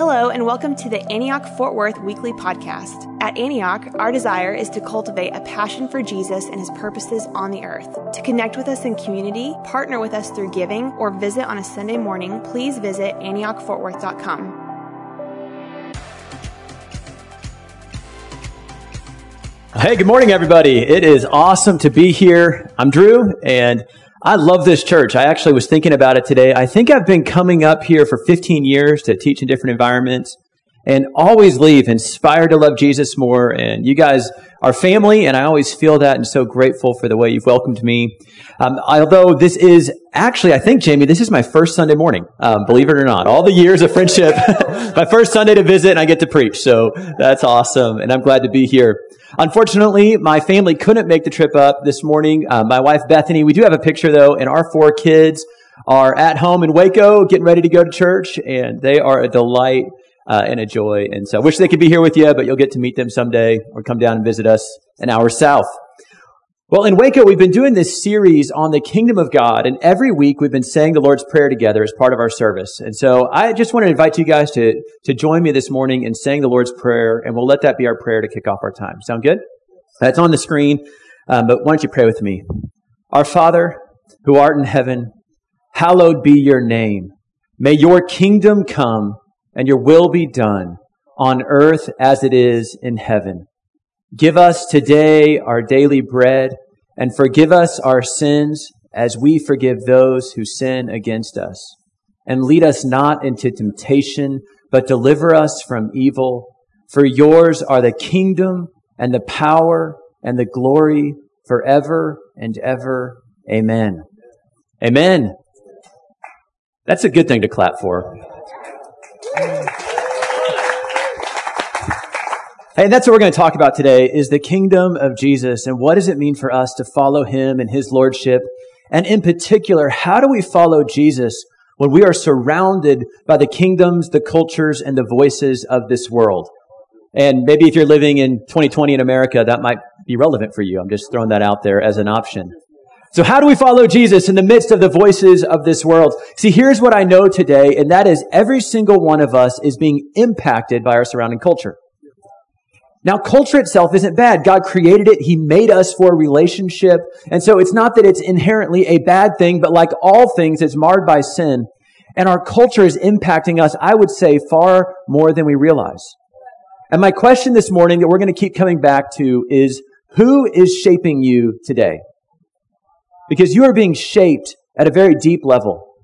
Hello, and welcome to the Antioch Fort Worth Weekly Podcast. At Antioch, our desire is to cultivate a passion for Jesus and his purposes on the earth. To connect with us in community, partner with us through giving, or visit on a Sunday morning, please visit AntiochFortWorth.com. Hey, good morning, everybody. It is awesome to be here. I'm Drew, and I love this church. I actually was thinking about it today. I think I've been coming up here for 15 years to teach in different environments and always leave inspired to love Jesus more. And you guys are family, and I always feel that and so grateful for the way you've welcomed me. Um, although this is actually, I think, Jamie, this is my first Sunday morning, um, believe it or not. All the years of friendship, my first Sunday to visit, and I get to preach. So that's awesome, and I'm glad to be here. Unfortunately, my family couldn't make the trip up this morning. Uh, my wife, Bethany, we do have a picture though, and our four kids are at home in Waco getting ready to go to church, and they are a delight uh, and a joy. And so I wish they could be here with you, but you'll get to meet them someday or come down and visit us an hour south. Well, in Waco, we've been doing this series on the kingdom of God, and every week we've been saying the Lord's Prayer together as part of our service. And so I just want to invite you guys to, to join me this morning in saying the Lord's Prayer, and we'll let that be our prayer to kick off our time. Sound good? That's on the screen, um, but why don't you pray with me? Our Father, who art in heaven, hallowed be your name. May your kingdom come and your will be done on earth as it is in heaven. Give us today our daily bread and forgive us our sins as we forgive those who sin against us. And lead us not into temptation, but deliver us from evil. For yours are the kingdom and the power and the glory forever and ever. Amen. Amen. That's a good thing to clap for. Hey, that's what we're going to talk about today is the kingdom of Jesus and what does it mean for us to follow him and his lordship? And in particular, how do we follow Jesus when we are surrounded by the kingdoms, the cultures, and the voices of this world? And maybe if you're living in 2020 in America, that might be relevant for you. I'm just throwing that out there as an option. So how do we follow Jesus in the midst of the voices of this world? See, here's what I know today, and that is every single one of us is being impacted by our surrounding culture. Now, culture itself isn't bad. God created it. He made us for a relationship. And so it's not that it's inherently a bad thing, but like all things, it's marred by sin. And our culture is impacting us, I would say, far more than we realize. And my question this morning that we're going to keep coming back to is, who is shaping you today? Because you are being shaped at a very deep level.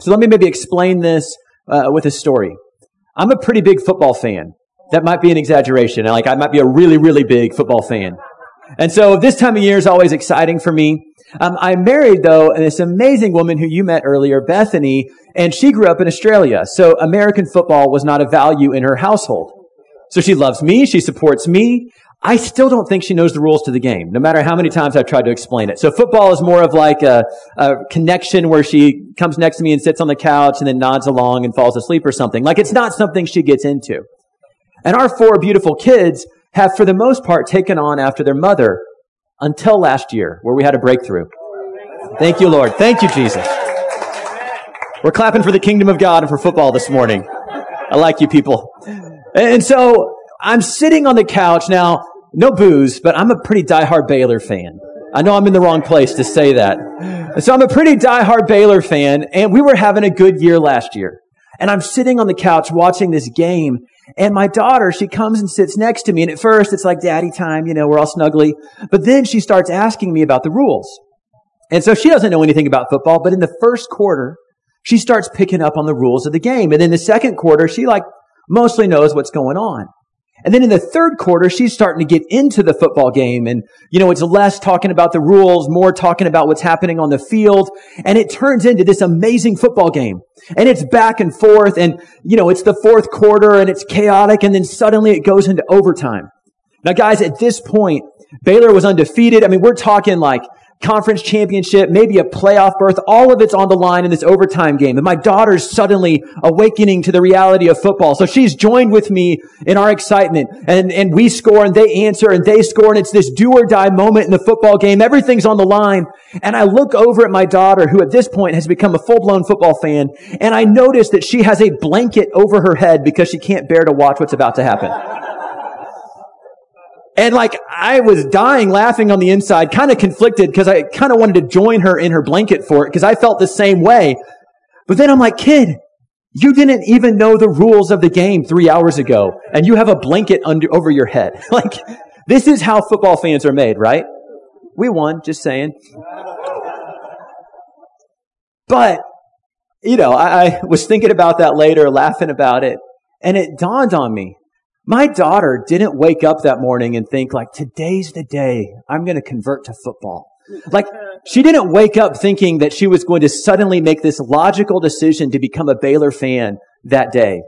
So let me maybe explain this uh, with a story. I'm a pretty big football fan. That might be an exaggeration. Like I might be a really, really big football fan. And so this time of year is always exciting for me. Um, I'm married though, and this amazing woman who you met earlier, Bethany, and she grew up in Australia. So American football was not a value in her household. So she loves me. She supports me. I still don't think she knows the rules to the game, no matter how many times I've tried to explain it. So football is more of like a, a, connection where she comes next to me and sits on the couch and then nods along and falls asleep or something. Like it's not something she gets into. And our four beautiful kids have, for the most part, taken on after their mother until last year, where we had a breakthrough. Thank you, Lord. Thank you, Jesus. We're clapping for the kingdom of God and for football this morning. I like you people. And so I'm sitting on the couch now, no boos, but I'm a pretty diehard Baylor fan. I know I'm in the wrong place to say that. So I'm a pretty diehard Baylor fan, and we were having a good year last year. And I'm sitting on the couch watching this game, and my daughter, she comes and sits next to me. And at first, it's like daddy time, you know, we're all snuggly. But then she starts asking me about the rules. And so she doesn't know anything about football, but in the first quarter, she starts picking up on the rules of the game. And in the second quarter, she like mostly knows what's going on. And then in the third quarter, she's starting to get into the football game. And, you know, it's less talking about the rules, more talking about what's happening on the field. And it turns into this amazing football game. And it's back and forth. And, you know, it's the fourth quarter and it's chaotic. And then suddenly it goes into overtime. Now, guys, at this point, Baylor was undefeated. I mean, we're talking like conference championship, maybe a playoff berth. All of it's on the line in this overtime game. And my daughter's suddenly awakening to the reality of football. So she's joined with me in our excitement and, and we score and they answer and they score and it's this do or die moment in the football game. Everything's on the line. And I look over at my daughter who at this point has become a full blown football fan and I notice that she has a blanket over her head because she can't bear to watch what's about to happen. And like, I was dying laughing on the inside, kind of conflicted because I kind of wanted to join her in her blanket for it because I felt the same way. But then I'm like, kid, you didn't even know the rules of the game three hours ago and you have a blanket under, over your head. like, this is how football fans are made, right? We won, just saying. But, you know, I, I was thinking about that later, laughing about it, and it dawned on me my daughter didn't wake up that morning and think like, today's the day I'm going to convert to football. Like, she didn't wake up thinking that she was going to suddenly make this logical decision to become a Baylor fan that day.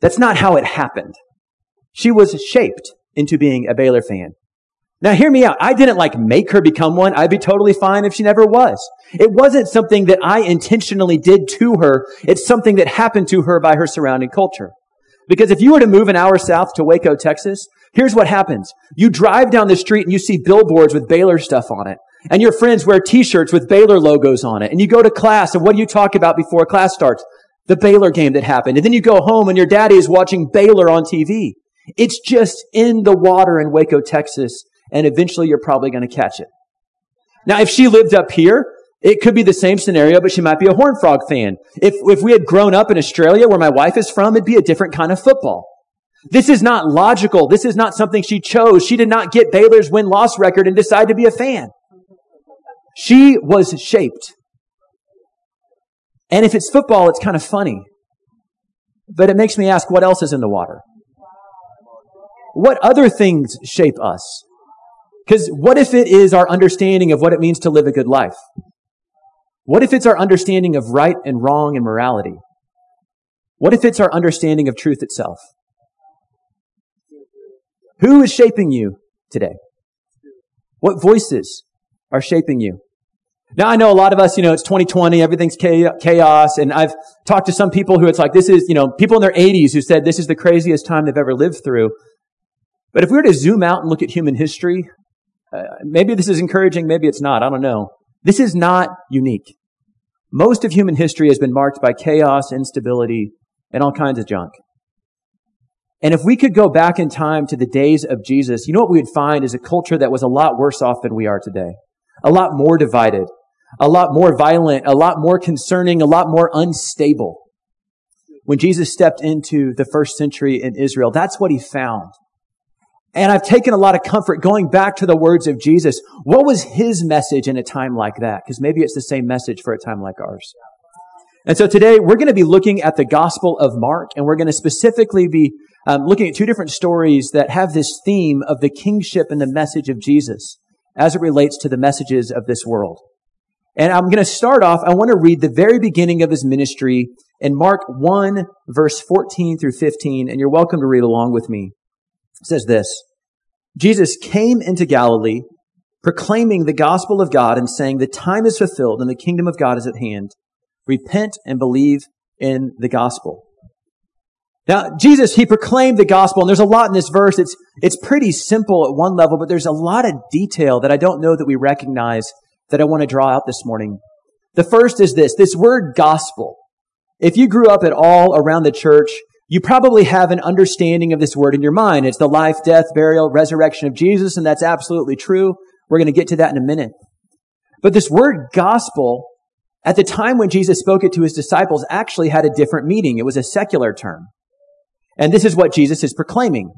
That's not how it happened. She was shaped into being a Baylor fan. Now hear me out. I didn't like make her become one. I'd be totally fine if she never was. It wasn't something that I intentionally did to her. It's something that happened to her by her surrounding culture. Because if you were to move an hour south to Waco, Texas, here's what happens. You drive down the street and you see billboards with Baylor stuff on it. And your friends wear t-shirts with Baylor logos on it. And you go to class and what do you talk about before class starts? The Baylor game that happened. And then you go home and your daddy is watching Baylor on TV. It's just in the water in Waco, Texas. And eventually you're probably going to catch it. Now, if she lived up here, it could be the same scenario, but she might be a Horn Frog fan. If, if we had grown up in Australia where my wife is from, it'd be a different kind of football. This is not logical. This is not something she chose. She did not get Baylor's win-loss record and decide to be a fan. She was shaped. And if it's football, it's kind of funny. But it makes me ask, what else is in the water? What other things shape us? Because what if it is our understanding of what it means to live a good life? What if it's our understanding of right and wrong and morality? What if it's our understanding of truth itself? Who is shaping you today? What voices are shaping you? Now I know a lot of us, you know, it's 2020, everything's chaos, and I've talked to some people who it's like, this is, you know, people in their 80s who said this is the craziest time they've ever lived through. But if we were to zoom out and look at human history, uh, maybe this is encouraging, maybe it's not, I don't know. This is not unique. Most of human history has been marked by chaos, instability, and all kinds of junk. And if we could go back in time to the days of Jesus, you know what we would find is a culture that was a lot worse off than we are today. A lot more divided, a lot more violent, a lot more concerning, a lot more unstable. When Jesus stepped into the first century in Israel, that's what he found. And I've taken a lot of comfort going back to the words of Jesus. What was his message in a time like that? Because maybe it's the same message for a time like ours. And so today we're going to be looking at the Gospel of Mark, and we're going to specifically be um, looking at two different stories that have this theme of the kingship and the message of Jesus as it relates to the messages of this world. And I'm going to start off, I want to read the very beginning of his ministry in Mark 1 verse 14 through 15, and you're welcome to read along with me. It says this, Jesus came into Galilee proclaiming the gospel of God and saying, the time is fulfilled and the kingdom of God is at hand. Repent and believe in the gospel. Now, Jesus, he proclaimed the gospel, and there's a lot in this verse. It's, it's pretty simple at one level, but there's a lot of detail that I don't know that we recognize that I want to draw out this morning. The first is this, this word gospel. If you grew up at all around the church, you probably have an understanding of this word in your mind. It's the life, death, burial, resurrection of Jesus, and that's absolutely true. We're going to get to that in a minute. But this word gospel, at the time when Jesus spoke it to his disciples, actually had a different meaning. It was a secular term. And this is what Jesus is proclaiming.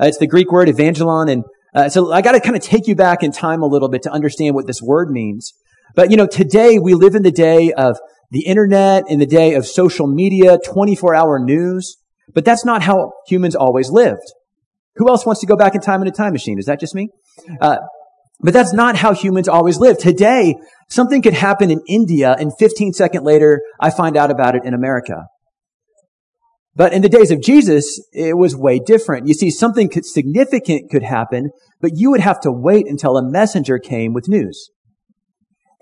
Uh, it's the Greek word euangelion. And uh, so I got to kind of take you back in time a little bit to understand what this word means. But you know, today we live in the day of the internet, in the day of social media, 24 hour news. But that's not how humans always lived. Who else wants to go back in time in a time machine? Is that just me? Uh, but that's not how humans always live. Today, something could happen in India and 15 seconds later, I find out about it in America. But in the days of Jesus, it was way different. You see, something significant could happen, but you would have to wait until a messenger came with news.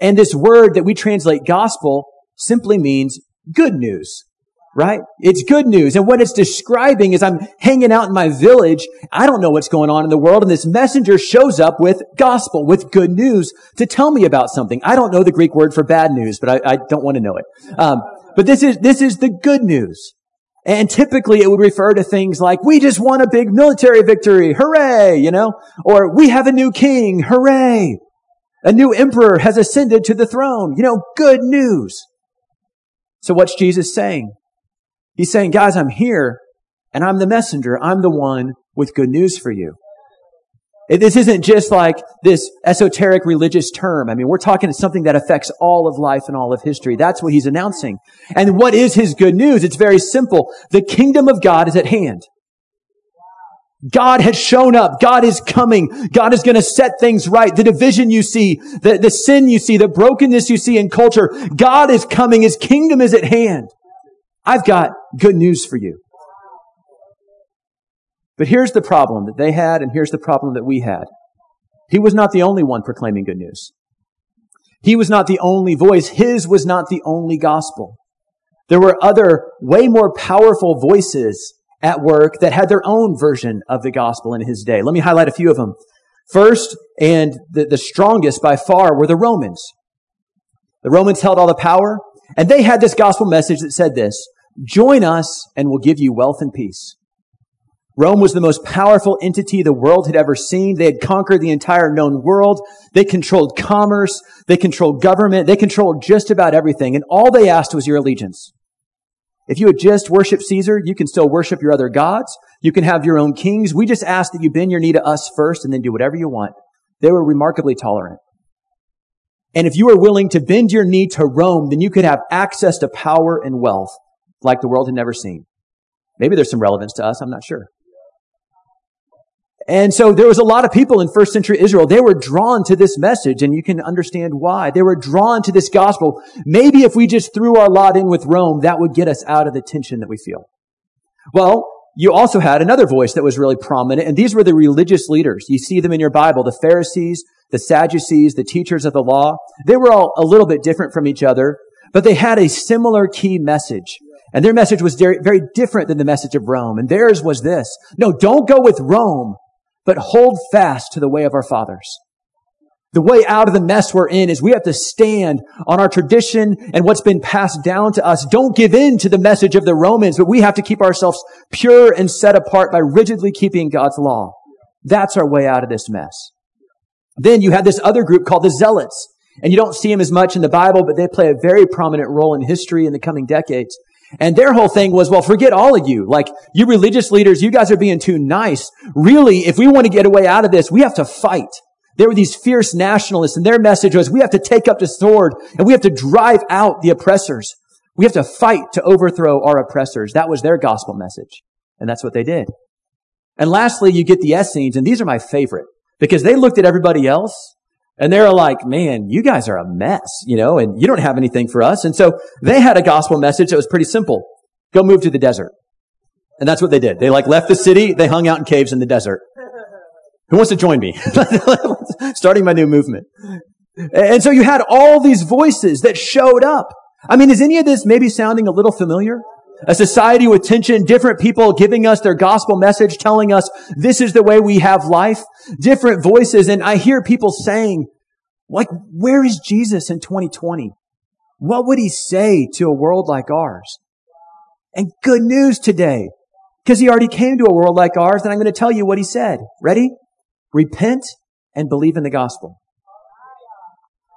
And this word that we translate gospel simply means good news right? It's good news. And what it's describing is I'm hanging out in my village. I don't know what's going on in the world. And this messenger shows up with gospel, with good news to tell me about something. I don't know the Greek word for bad news, but I, I don't want to know it. Um, but this is, this is the good news. And typically it would refer to things like, we just won a big military victory. Hooray! You know, or we have a new king. Hooray! A new emperor has ascended to the throne. You know, good news. So what's Jesus saying? He's saying, guys, I'm here and I'm the messenger. I'm the one with good news for you. This isn't just like this esoteric religious term. I mean, we're talking something that affects all of life and all of history. That's what he's announcing. And what is his good news? It's very simple. The kingdom of God is at hand. God has shown up. God is coming. God is going to set things right. The division you see, the, the sin you see, the brokenness you see in culture, God is coming. His kingdom is at hand. I've got good news for you. But here's the problem that they had, and here's the problem that we had. He was not the only one proclaiming good news. He was not the only voice. His was not the only gospel. There were other, way more powerful voices at work that had their own version of the gospel in his day. Let me highlight a few of them. First, and the, the strongest by far, were the Romans. The Romans held all the power. And they had this gospel message that said this, join us and we'll give you wealth and peace. Rome was the most powerful entity the world had ever seen. They had conquered the entire known world. They controlled commerce. They controlled government. They controlled just about everything. And all they asked was your allegiance. If you had just worshiped Caesar, you can still worship your other gods. You can have your own kings. We just ask that you bend your knee to us first and then do whatever you want. They were remarkably tolerant. And if you are willing to bend your knee to Rome, then you could have access to power and wealth like the world had never seen. Maybe there's some relevance to us. I'm not sure. And so there was a lot of people in first century Israel. They were drawn to this message and you can understand why. They were drawn to this gospel. Maybe if we just threw our lot in with Rome, that would get us out of the tension that we feel. Well, you also had another voice that was really prominent, and these were the religious leaders. You see them in your Bible, the Pharisees, the Sadducees, the teachers of the law. They were all a little bit different from each other, but they had a similar key message. And their message was very, different than the message of Rome. And theirs was this. No, don't go with Rome, but hold fast to the way of our fathers. The way out of the mess we're in is we have to stand on our tradition and what's been passed down to us. Don't give in to the message of the Romans, but we have to keep ourselves pure and set apart by rigidly keeping God's law. That's our way out of this mess. Then you had this other group called the Zealots. And you don't see them as much in the Bible, but they play a very prominent role in history in the coming decades. And their whole thing was, well, forget all of you. Like, you religious leaders, you guys are being too nice. Really, if we want to get a way out of this, we have to fight. There were these fierce nationalists and their message was we have to take up the sword and we have to drive out the oppressors. We have to fight to overthrow our oppressors. That was their gospel message. And that's what they did. And lastly, you get the Essenes, and these are my favorite because they looked at everybody else and they're like, man, you guys are a mess, you know, and you don't have anything for us. And so they had a gospel message that was pretty simple. Go move to the desert. And that's what they did. They like left the city. They hung out in caves in the desert. Who wants to join me? Starting my new movement. And so you had all these voices that showed up. I mean, is any of this maybe sounding a little familiar? A society with tension, different people giving us their gospel message, telling us this is the way we have life, different voices. And I hear people saying, like, where is Jesus in 2020? What would he say to a world like ours? And good news today, because he already came to a world like ours, and I'm going to tell you what he said. Ready? Repent and believe in the gospel.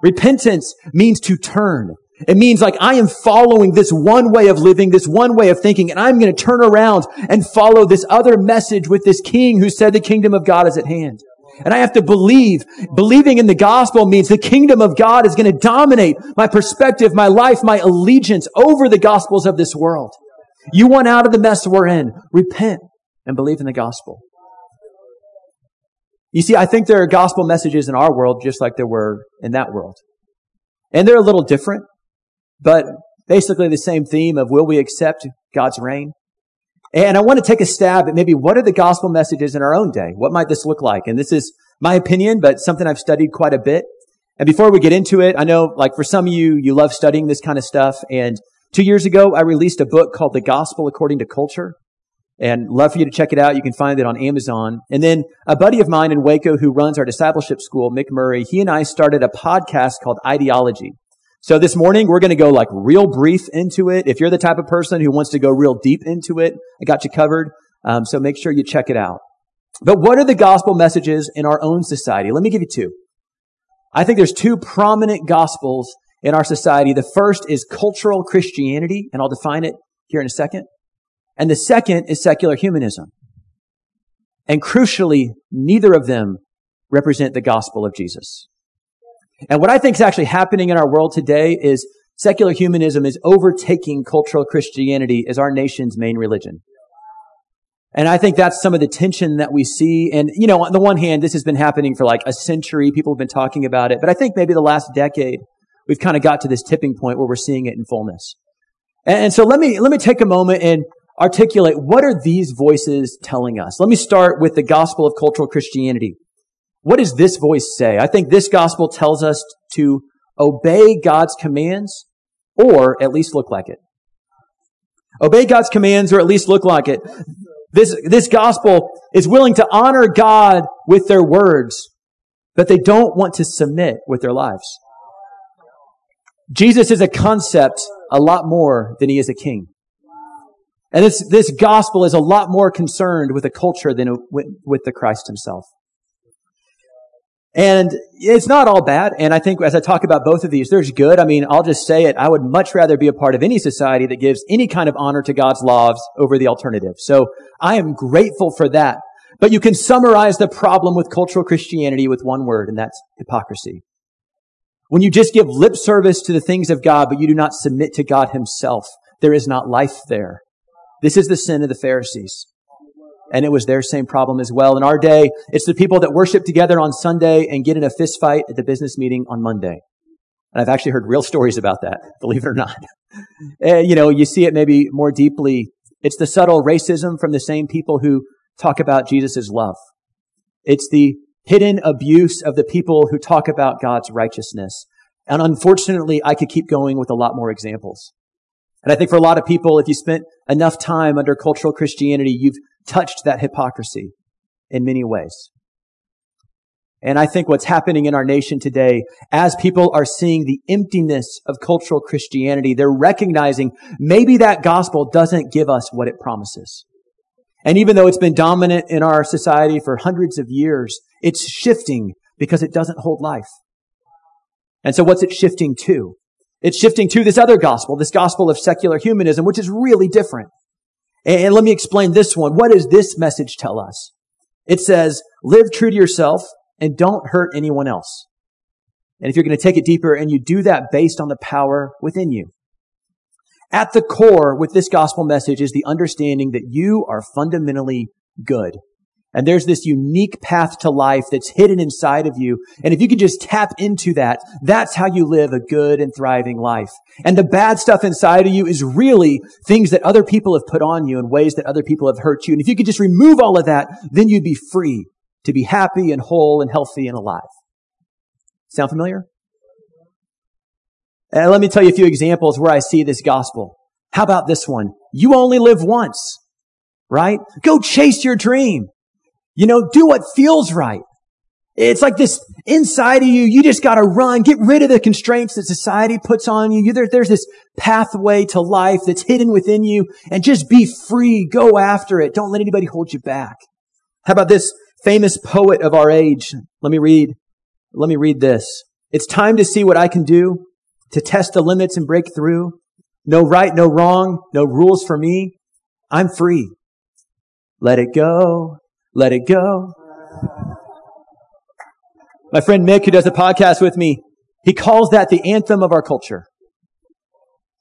Repentance means to turn. It means like I am following this one way of living, this one way of thinking, and I'm going to turn around and follow this other message with this king who said the kingdom of God is at hand. And I have to believe. Believing in the gospel means the kingdom of God is going to dominate my perspective, my life, my allegiance over the gospels of this world. You want out of the mess we're in. Repent and believe in the gospel. You see, I think there are gospel messages in our world just like there were in that world. And they're a little different, but basically the same theme of will we accept God's reign? And I want to take a stab at maybe what are the gospel messages in our own day? What might this look like? And this is my opinion, but something I've studied quite a bit. And before we get into it, I know like for some of you, you love studying this kind of stuff. And two years ago, I released a book called The Gospel According to Culture and love for you to check it out. You can find it on Amazon. And then a buddy of mine in Waco who runs our discipleship school, Mick Murray, he and I started a podcast called Ideology. So this morning we're going to go like real brief into it. If you're the type of person who wants to go real deep into it, I got you covered. Um, so make sure you check it out. But what are the gospel messages in our own society? Let me give you two. I think there's two prominent gospels in our society. The first is cultural Christianity, and I'll define it here in a second. And the second is secular humanism. And crucially, neither of them represent the gospel of Jesus. And what I think is actually happening in our world today is secular humanism is overtaking cultural Christianity as our nation's main religion. And I think that's some of the tension that we see. And, you know, on the one hand, this has been happening for like a century. People have been talking about it. But I think maybe the last decade, we've kind of got to this tipping point where we're seeing it in fullness. And, so let me, let me take a moment and articulate what are these voices telling us? Let me start with the gospel of cultural Christianity. What does this voice say? I think this gospel tells us to obey God's commands or at least look like it. Obey God's commands or at least look like it. This, this gospel is willing to honor God with their words, but they don't want to submit with their lives. Jesus is a concept a lot more than he is a king. And this, this gospel is a lot more concerned with a culture than with, with the Christ himself. And it's not all bad. And I think as I talk about both of these, there's good. I mean, I'll just say it. I would much rather be a part of any society that gives any kind of honor to God's laws over the alternative. So I am grateful for that. But you can summarize the problem with cultural Christianity with one word, and that's hypocrisy. When you just give lip service to the things of God, but you do not submit to God himself, there is not life there. This is the sin of the Pharisees. And it was their same problem as well. In our day, it's the people that worship together on Sunday and get in a fist fight at the business meeting on Monday. And I've actually heard real stories about that, believe it or not. and, you know, you see it maybe more deeply. It's the subtle racism from the same people who talk about Jesus' love. It's the hidden abuse of the people who talk about God's righteousness. And unfortunately, I could keep going with a lot more examples. And I think for a lot of people, if you spent enough time under cultural Christianity, you've touched that hypocrisy in many ways. And I think what's happening in our nation today, as people are seeing the emptiness of cultural Christianity, they're recognizing maybe that gospel doesn't give us what it promises. And even though it's been dominant in our society for hundreds of years, it's shifting because it doesn't hold life. And so what's it shifting to? It's shifting to this other gospel, this gospel of secular humanism, which is really different. And let me explain this one. What does this message tell us? It says, live true to yourself and don't hurt anyone else. And if you're going to take it deeper and you do that based on the power within you. At the core with this gospel message is the understanding that you are fundamentally good. And there's this unique path to life that's hidden inside of you. And if you can just tap into that, that's how you live a good and thriving life. And the bad stuff inside of you is really things that other people have put on you in ways that other people have hurt you. And if you could just remove all of that, then you'd be free to be happy and whole and healthy and alive. Sound familiar? And let me tell you a few examples where I see this gospel. How about this one? You only live once, right? Go chase your dream. You know, do what feels right. It's like this inside of you. You just got to run, get rid of the constraints that society puts on you. There, there's this pathway to life that's hidden within you and just be free. Go after it. Don't let anybody hold you back. How about this famous poet of our age? Let me read. Let me read this. It's time to see what I can do to test the limits and break through. No right, no wrong, no rules for me. I'm free. Let it go. Let it go. My friend Mick, who does a podcast with me, he calls that the anthem of our culture.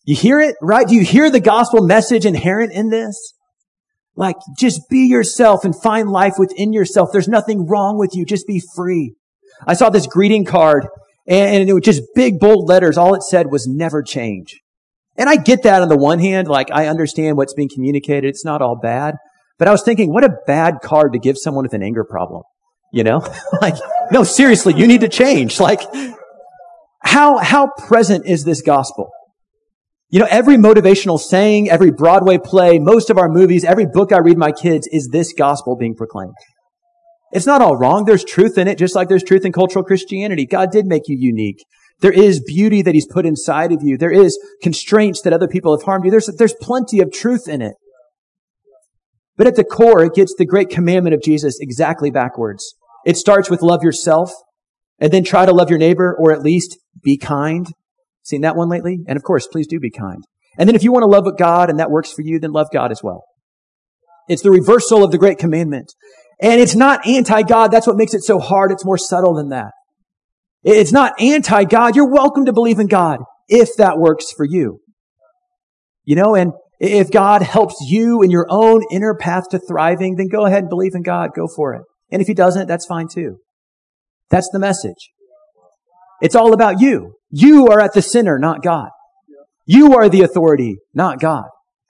You hear it, right? Do you hear the gospel message inherent in this? Like, just be yourself and find life within yourself. There's nothing wrong with you. Just be free. I saw this greeting card and it was just big, bold letters. All it said was never change. And I get that on the one hand. Like, I understand what's being communicated. It's not all bad. But I was thinking, what a bad card to give someone with an anger problem. You know? like, no, seriously, you need to change. Like, how, how present is this gospel? You know, every motivational saying, every Broadway play, most of our movies, every book I read my kids is this gospel being proclaimed. It's not all wrong. There's truth in it, just like there's truth in cultural Christianity. God did make you unique. There is beauty that he's put inside of you. There is constraints that other people have harmed you. There's, there's plenty of truth in it. But at the core, it gets the great commandment of Jesus exactly backwards. It starts with love yourself and then try to love your neighbor or at least be kind. Seen that one lately? And of course, please do be kind. And then if you want to love God and that works for you, then love God as well. It's the reversal of the great commandment. And it's not anti-God. That's what makes it so hard. It's more subtle than that. It's not anti-God. You're welcome to believe in God if that works for you. You know, and if God helps you in your own inner path to thriving, then go ahead and believe in God. Go for it. And if he doesn't, that's fine too. That's the message. It's all about you. You are at the center, not God. You are the authority, not God.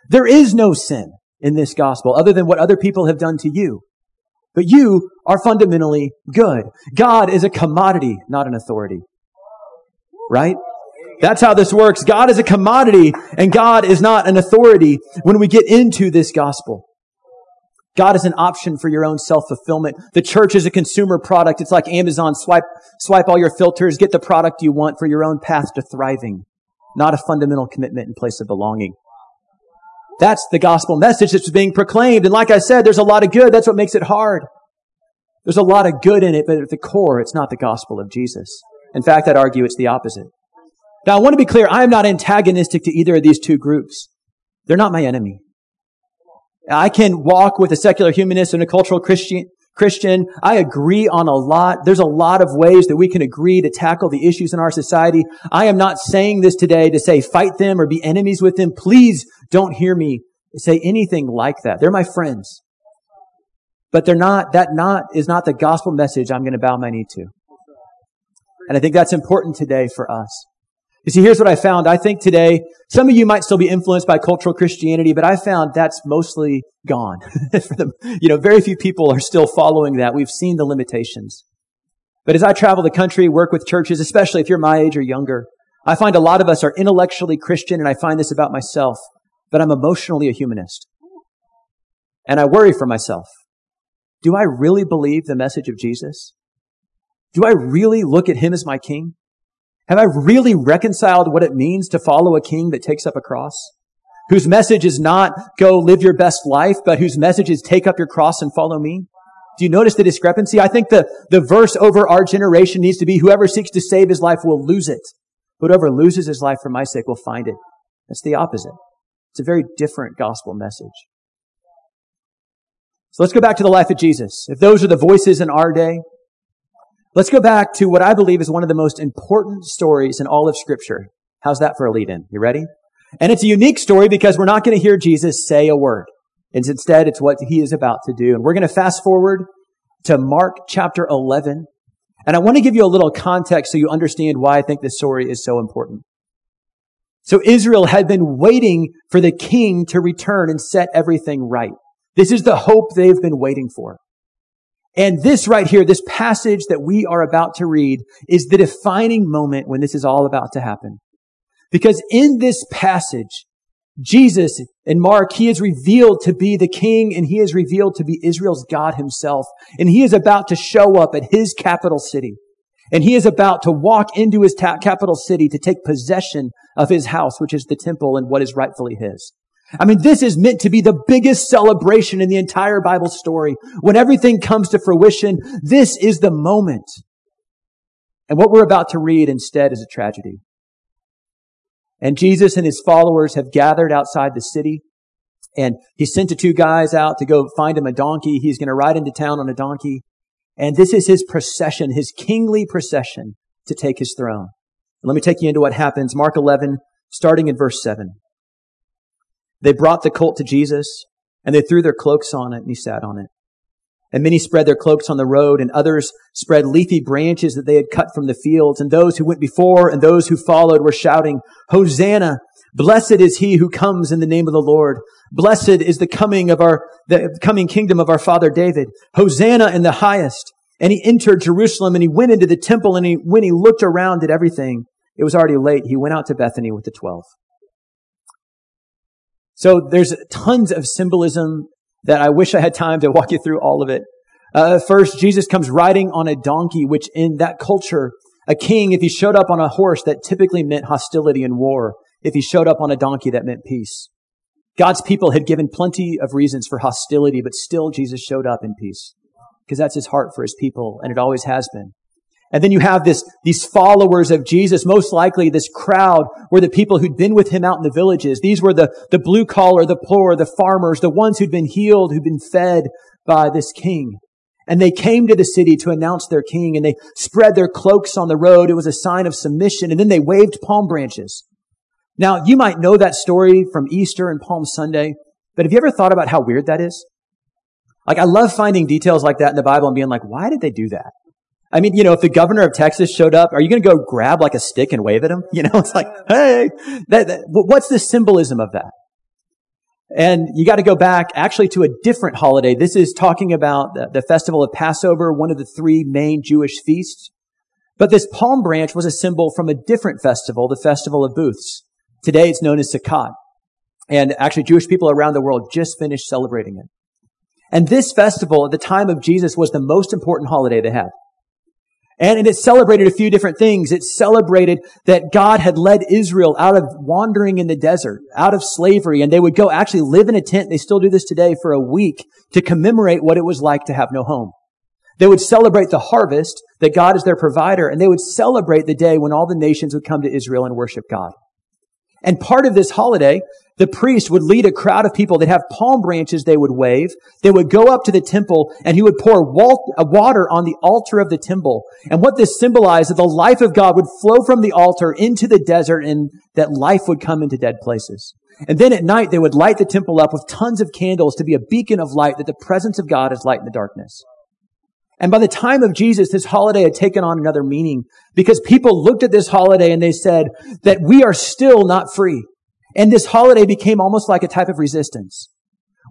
There is no sin in this gospel other than what other people have done to you. But you are fundamentally good. God is a commodity, not an authority. Right? That's how this works. God is a commodity and God is not an authority when we get into this gospel. God is an option for your own self-fulfillment. The church is a consumer product. It's like Amazon. Swipe, swipe all your filters, get the product you want for your own path to thriving, not a fundamental commitment in place of belonging. That's the gospel message that's being proclaimed. And like I said, there's a lot of good. That's what makes it hard. There's a lot of good in it, but at the core, it's not the gospel of Jesus. In fact, I'd argue it's the opposite. Now, I want to be clear. I am not antagonistic to either of these two groups. They're not my enemy. I can walk with a secular humanist and a cultural Christian, Christian. I agree on a lot. There's a lot of ways that we can agree to tackle the issues in our society. I am not saying this today to say fight them or be enemies with them. Please don't hear me say anything like that. They're my friends. But they're not, that not is not the gospel message I'm going to bow my knee to. And I think that's important today for us. You see, here's what I found. I think today, some of you might still be influenced by cultural Christianity, but I found that's mostly gone. you know, very few people are still following that. We've seen the limitations. But as I travel the country, work with churches, especially if you're my age or younger, I find a lot of us are intellectually Christian, and I find this about myself, but I'm emotionally a humanist. And I worry for myself. Do I really believe the message of Jesus? Do I really look at him as my king? Have I really reconciled what it means to follow a king that takes up a cross? Whose message is not go live your best life, but whose message is take up your cross and follow me? Do you notice the discrepancy? I think the, the verse over our generation needs to be whoever seeks to save his life will lose it. Whoever loses his life for my sake will find it. That's the opposite. It's a very different gospel message. So let's go back to the life of Jesus. If those are the voices in our day, Let's go back to what I believe is one of the most important stories in all of scripture. How's that for a lead in? You ready? And it's a unique story because we're not going to hear Jesus say a word. And instead, it's what he is about to do. And we're going to fast forward to Mark chapter 11. And I want to give you a little context so you understand why I think this story is so important. So Israel had been waiting for the king to return and set everything right. This is the hope they've been waiting for. And this right here, this passage that we are about to read is the defining moment when this is all about to happen. Because in this passage, Jesus in Mark, he is revealed to be the king and he is revealed to be Israel's God himself. And he is about to show up at his capital city. And he is about to walk into his ta- capital city to take possession of his house, which is the temple and what is rightfully his. I mean, this is meant to be the biggest celebration in the entire Bible story. When everything comes to fruition, this is the moment. And what we're about to read instead is a tragedy. And Jesus and his followers have gathered outside the city. And he sent the two guys out to go find him a donkey. He's going to ride into town on a donkey. And this is his procession, his kingly procession to take his throne. Let me take you into what happens. Mark 11, starting in verse 7. They brought the colt to Jesus and they threw their cloaks on it and he sat on it. And many spread their cloaks on the road and others spread leafy branches that they had cut from the fields. And those who went before and those who followed were shouting, Hosanna! Blessed is he who comes in the name of the Lord. Blessed is the coming of our, the coming kingdom of our father David. Hosanna in the highest. And he entered Jerusalem and he went into the temple and he, when he looked around at everything, it was already late. He went out to Bethany with the twelve. So there's tons of symbolism that I wish I had time to walk you through all of it. Uh, first, Jesus comes riding on a donkey, which in that culture, a king, if he showed up on a horse, that typically meant hostility and war. If he showed up on a donkey, that meant peace. God's people had given plenty of reasons for hostility, but still Jesus showed up in peace. Because that's his heart for his people, and it always has been. And then you have this, these followers of Jesus, most likely this crowd were the people who'd been with him out in the villages. These were the, the blue collar, the poor, the farmers, the ones who'd been healed, who'd been fed by this king. And they came to the city to announce their king and they spread their cloaks on the road. It was a sign of submission. And then they waved palm branches. Now, you might know that story from Easter and Palm Sunday, but have you ever thought about how weird that is? Like, I love finding details like that in the Bible and being like, why did they do that? I mean, you know, if the governor of Texas showed up, are you going to go grab like a stick and wave at him? You know, it's like, hey, that, that, what's the symbolism of that? And you got to go back actually to a different holiday. This is talking about the, the festival of Passover, one of the three main Jewish feasts. But this palm branch was a symbol from a different festival, the festival of booths. Today it's known as Sukkot. And actually Jewish people around the world just finished celebrating it. And this festival at the time of Jesus was the most important holiday they had. And it celebrated a few different things. It celebrated that God had led Israel out of wandering in the desert, out of slavery, and they would go actually live in a tent. They still do this today for a week to commemorate what it was like to have no home. They would celebrate the harvest that God is their provider, and they would celebrate the day when all the nations would come to Israel and worship God. And part of this holiday, the priest would lead a crowd of people. They'd have palm branches they would wave. They would go up to the temple and he would pour uh, water on the altar of the temple. And what this symbolized that the life of God would flow from the altar into the desert and that life would come into dead places. And then at night, they would light the temple up with tons of candles to be a beacon of light that the presence of God is light in the darkness. And by the time of Jesus, this holiday had taken on another meaning because people looked at this holiday and they said that we are still not free. And this holiday became almost like a type of resistance.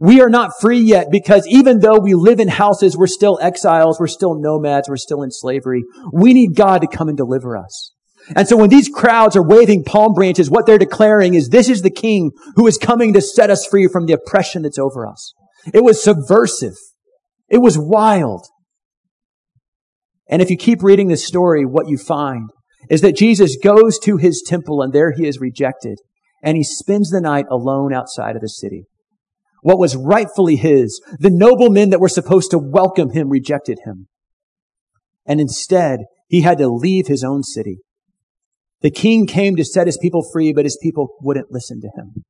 We are not free yet because even though we live in houses, we're still exiles, we're still nomads, we're still in slavery. We need God to come and deliver us. And so when these crowds are waving palm branches, what they're declaring is this is the king who is coming to set us free from the oppression that's over us. It was subversive. It was wild. And if you keep reading this story, what you find is that Jesus goes to his temple and there he is rejected and he spends the night alone outside of the city. What was rightfully his, the noble men that were supposed to welcome him rejected him. And instead, he had to leave his own city. The king came to set his people free, but his people wouldn't listen to him.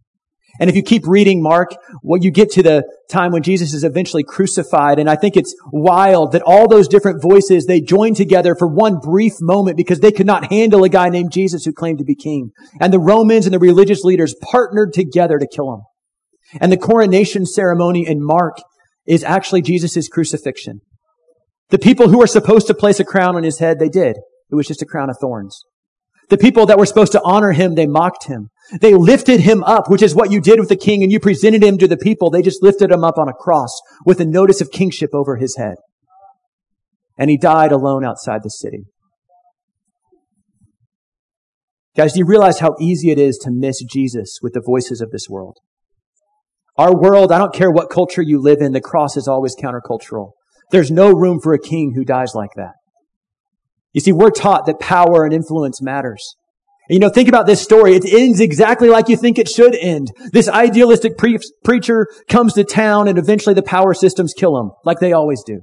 And if you keep reading Mark, well, you get to the time when Jesus is eventually crucified. And I think it's wild that all those different voices, they join together for one brief moment because they could not handle a guy named Jesus who claimed to be king. And the Romans and the religious leaders partnered together to kill him. And the coronation ceremony in Mark is actually Jesus' crucifixion. The people who were supposed to place a crown on his head, they did. It was just a crown of thorns. The people that were supposed to honor him, they mocked him. They lifted him up, which is what you did with the king, and you presented him to the people. They just lifted him up on a cross with a notice of kingship over his head. And he died alone outside the city. Guys, do you realize how easy it is to miss Jesus with the voices of this world? Our world, I don't care what culture you live in, the cross is always countercultural. There's no room for a king who dies like that. You see, we're taught that power and influence matters. You know, think about this story. It ends exactly like you think it should end. This idealistic pre- preacher comes to town and eventually the power systems kill him, like they always do.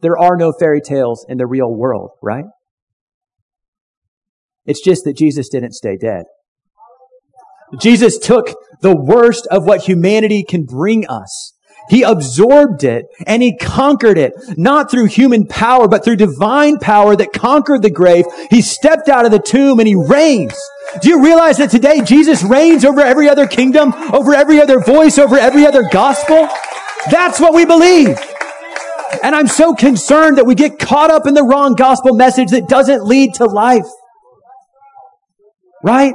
There are no fairy tales in the real world, right? It's just that Jesus didn't stay dead. Jesus took the worst of what humanity can bring us he absorbed it and he conquered it, not through human power, but through divine power that conquered the grave. He stepped out of the tomb and he reigns. Do you realize that today Jesus reigns over every other kingdom, over every other voice, over every other gospel? That's what we believe. And I'm so concerned that we get caught up in the wrong gospel message that doesn't lead to life. Right?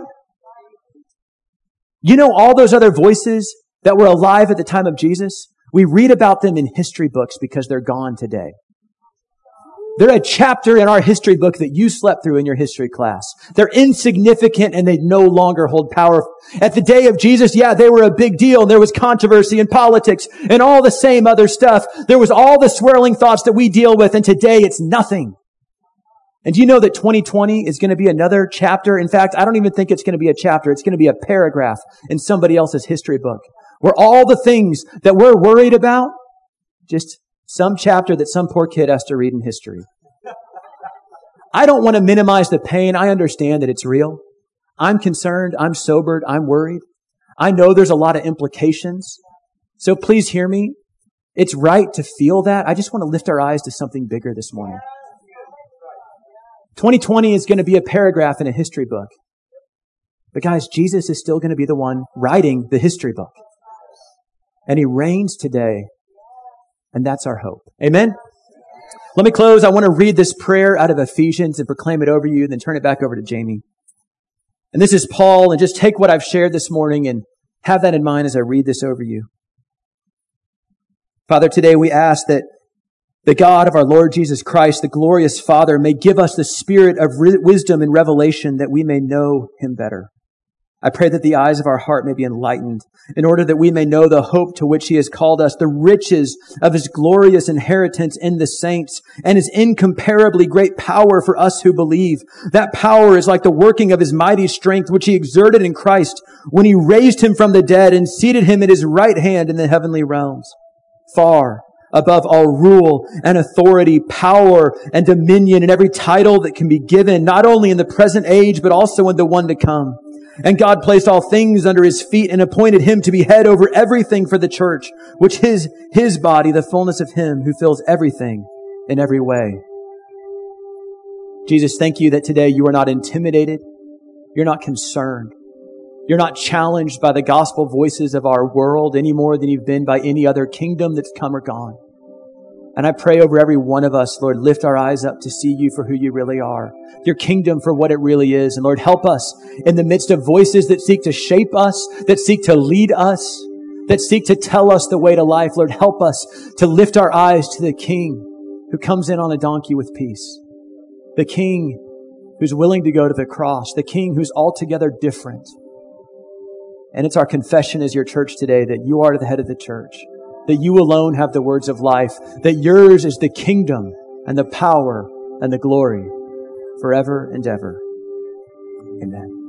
You know all those other voices that were alive at the time of Jesus? We read about them in history books because they're gone today. They're a chapter in our history book that you slept through in your history class. They're insignificant and they no longer hold power. At the day of Jesus, yeah, they were a big deal and there was controversy and politics and all the same other stuff. There was all the swirling thoughts that we deal with and today it's nothing. And do you know that 2020 is going to be another chapter? In fact, I don't even think it's going to be a chapter. It's going to be a paragraph in somebody else's history book where all the things that we're worried about, just some chapter that some poor kid has to read in history. I don't want to minimize the pain. I understand that it's real. I'm concerned. I'm sobered. I'm worried. I know there's a lot of implications. So please hear me. It's right to feel that. I just want to lift our eyes to something bigger this morning. 2020 is going to be a paragraph in a history book. But guys, Jesus is still going to be the one writing the history book. And he reigns today and that's our hope. Amen? Let me close. I want to read this prayer out of Ephesians and proclaim it over you and then turn it back over to Jamie. And this is Paul and just take what I've shared this morning and have that in mind as I read this over you. Father, today we ask that the God of our Lord Jesus Christ, the glorious Father, may give us the spirit of wisdom and revelation that we may know him better. I pray that the eyes of our heart may be enlightened in order that we may know the hope to which he has called us, the riches of his glorious inheritance in the saints and his incomparably great power for us who believe. That power is like the working of his mighty strength, which he exerted in Christ when he raised him from the dead and seated him at his right hand in the heavenly realms. Far above all rule and authority, power and dominion and every title that can be given, not only in the present age, but also in the one to come. And God placed all things under his feet and appointed him to be head over everything for the church, which is his body, the fullness of him who fills everything in every way. Jesus, thank you that today you are not intimidated. You're not concerned. You're not challenged by the gospel voices of our world any more than you've been by any other kingdom that's come or gone. And I pray over every one of us, Lord, lift our eyes up to see you for who you really are, your kingdom for what it really is. And Lord, help us in the midst of voices that seek to shape us, that seek to lead us, that seek to tell us the way to life. Lord, help us to lift our eyes to the King who comes in on a donkey with peace, the King who's willing to go to the cross, the King who's altogether different. And it's our confession as your church today that you are the head of the church that you alone have the words of life, that yours is the kingdom and the power and the glory forever and ever. Amen.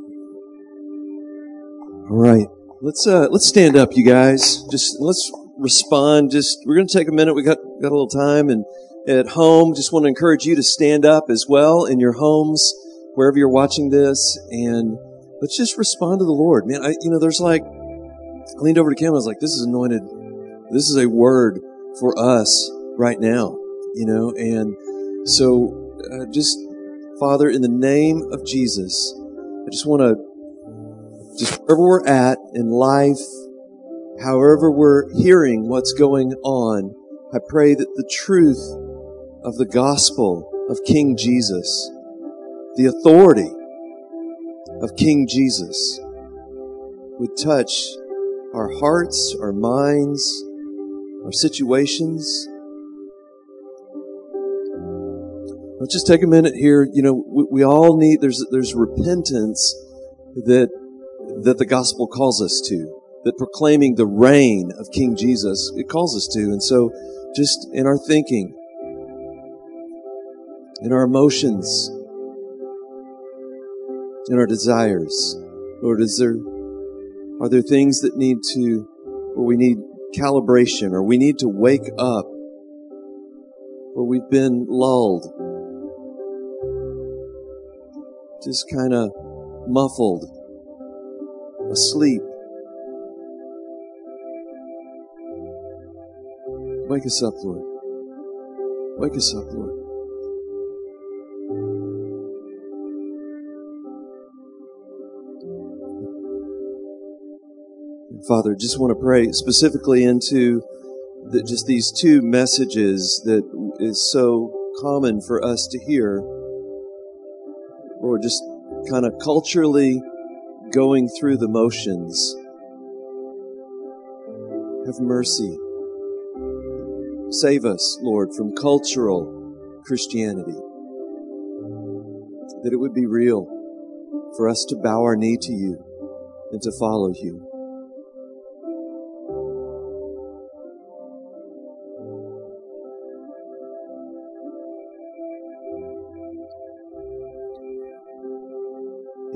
All right. Let's uh let's stand up, you guys. Just let's respond. Just we're gonna take a minute. We got got a little time and at home, just want to encourage you to stand up as well in your homes, wherever you're watching this, and let's just respond to the Lord. Man, I you know, there's like I leaned over to Kim, I was like, this is anointed this is a word for us right now, you know, and so uh, just Father, in the name of Jesus, I just want to, just wherever we're at in life, however we're hearing what's going on, I pray that the truth of the gospel of King Jesus, the authority of King Jesus, would touch our hearts, our minds, our situations. Let's just take a minute here. You know, we, we all need, there's, there's repentance that, that the gospel calls us to, that proclaiming the reign of King Jesus, it calls us to. And so just in our thinking, in our emotions, in our desires, Lord, is there, are there things that need to, or we need calibration or we need to wake up where we've been lulled, just kind of muffled, asleep. Wake us up, Lord. Wake us up, Lord. Father, just want to pray specifically into the, just these two messages that is so common for us to hear, or just kind of culturally going through the motions. Have mercy. Save us, Lord, from cultural Christianity. That it would be real for us to bow our knee to you and to follow you.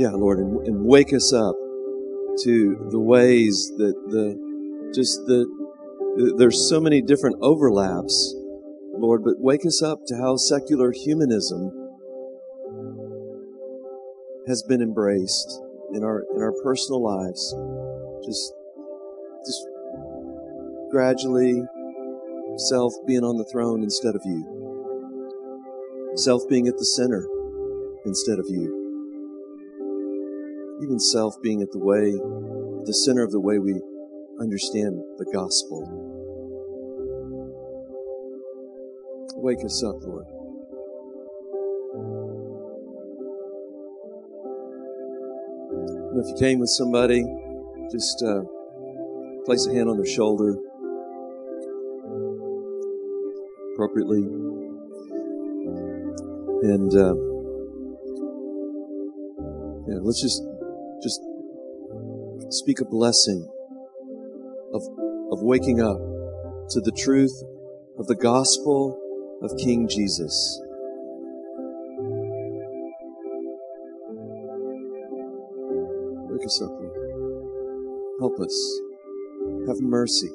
Yeah, Lord, and, and wake us up to the ways that the just the there's so many different overlaps, Lord, but wake us up to how secular humanism has been embraced in our in our personal lives. Just just gradually self being on the throne instead of you. Self being at the center instead of you. Even self being at the way, at the center of the way we understand the gospel. Wake us up, Lord. And if you came with somebody, just uh, place a hand on their shoulder appropriately. And uh, yeah, let's just just speak a blessing of, of waking up to the truth of the gospel of King Jesus. Wake us up, Lord. Help us. Have mercy.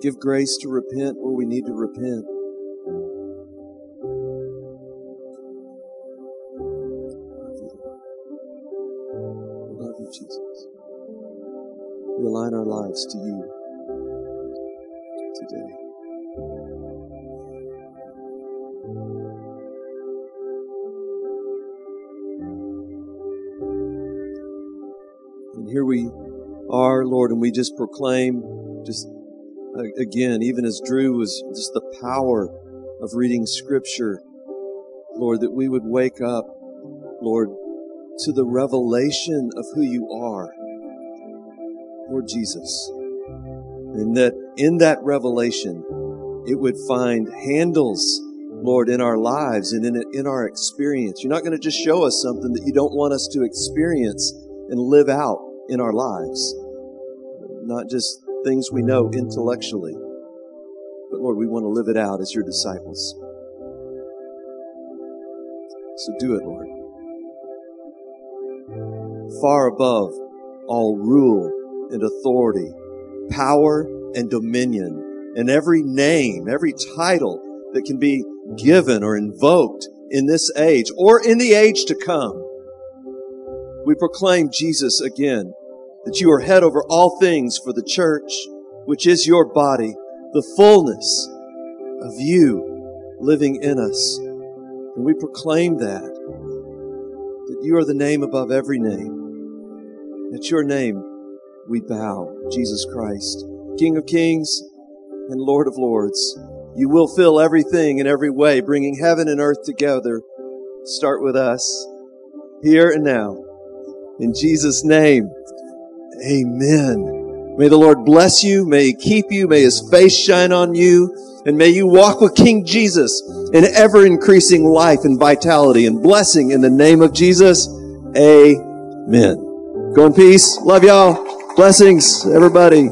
Give grace to repent where we need to repent. To you today. And here we are, Lord, and we just proclaim, just uh, again, even as Drew was just the power of reading Scripture, Lord, that we would wake up, Lord, to the revelation of who you are, Lord Jesus. And that in that revelation, it would find handles, Lord, in our lives and in, in our experience. You're not going to just show us something that you don't want us to experience and live out in our lives. Not just things we know intellectually, but Lord, we want to live it out as your disciples. So do it, Lord. Far above all rule and authority, power and dominion, and every name, every title that can be given or invoked in this age or in the age to come. We proclaim Jesus again, that you are head over all things for the church, which is your body, the fullness of you living in us. And we proclaim that, that you are the name above every name. At your name we bow, Jesus Christ, King of kings and Lord of lords. You will fill everything in every way, bringing heaven and earth together. Start with us, here and now. In Jesus' name, amen. May the Lord bless you. May He keep you. May His face shine on you. And may you walk with King Jesus in ever increasing life and vitality and blessing in the name of Jesus. Amen. Go in peace. Love y'all. Blessings, everybody.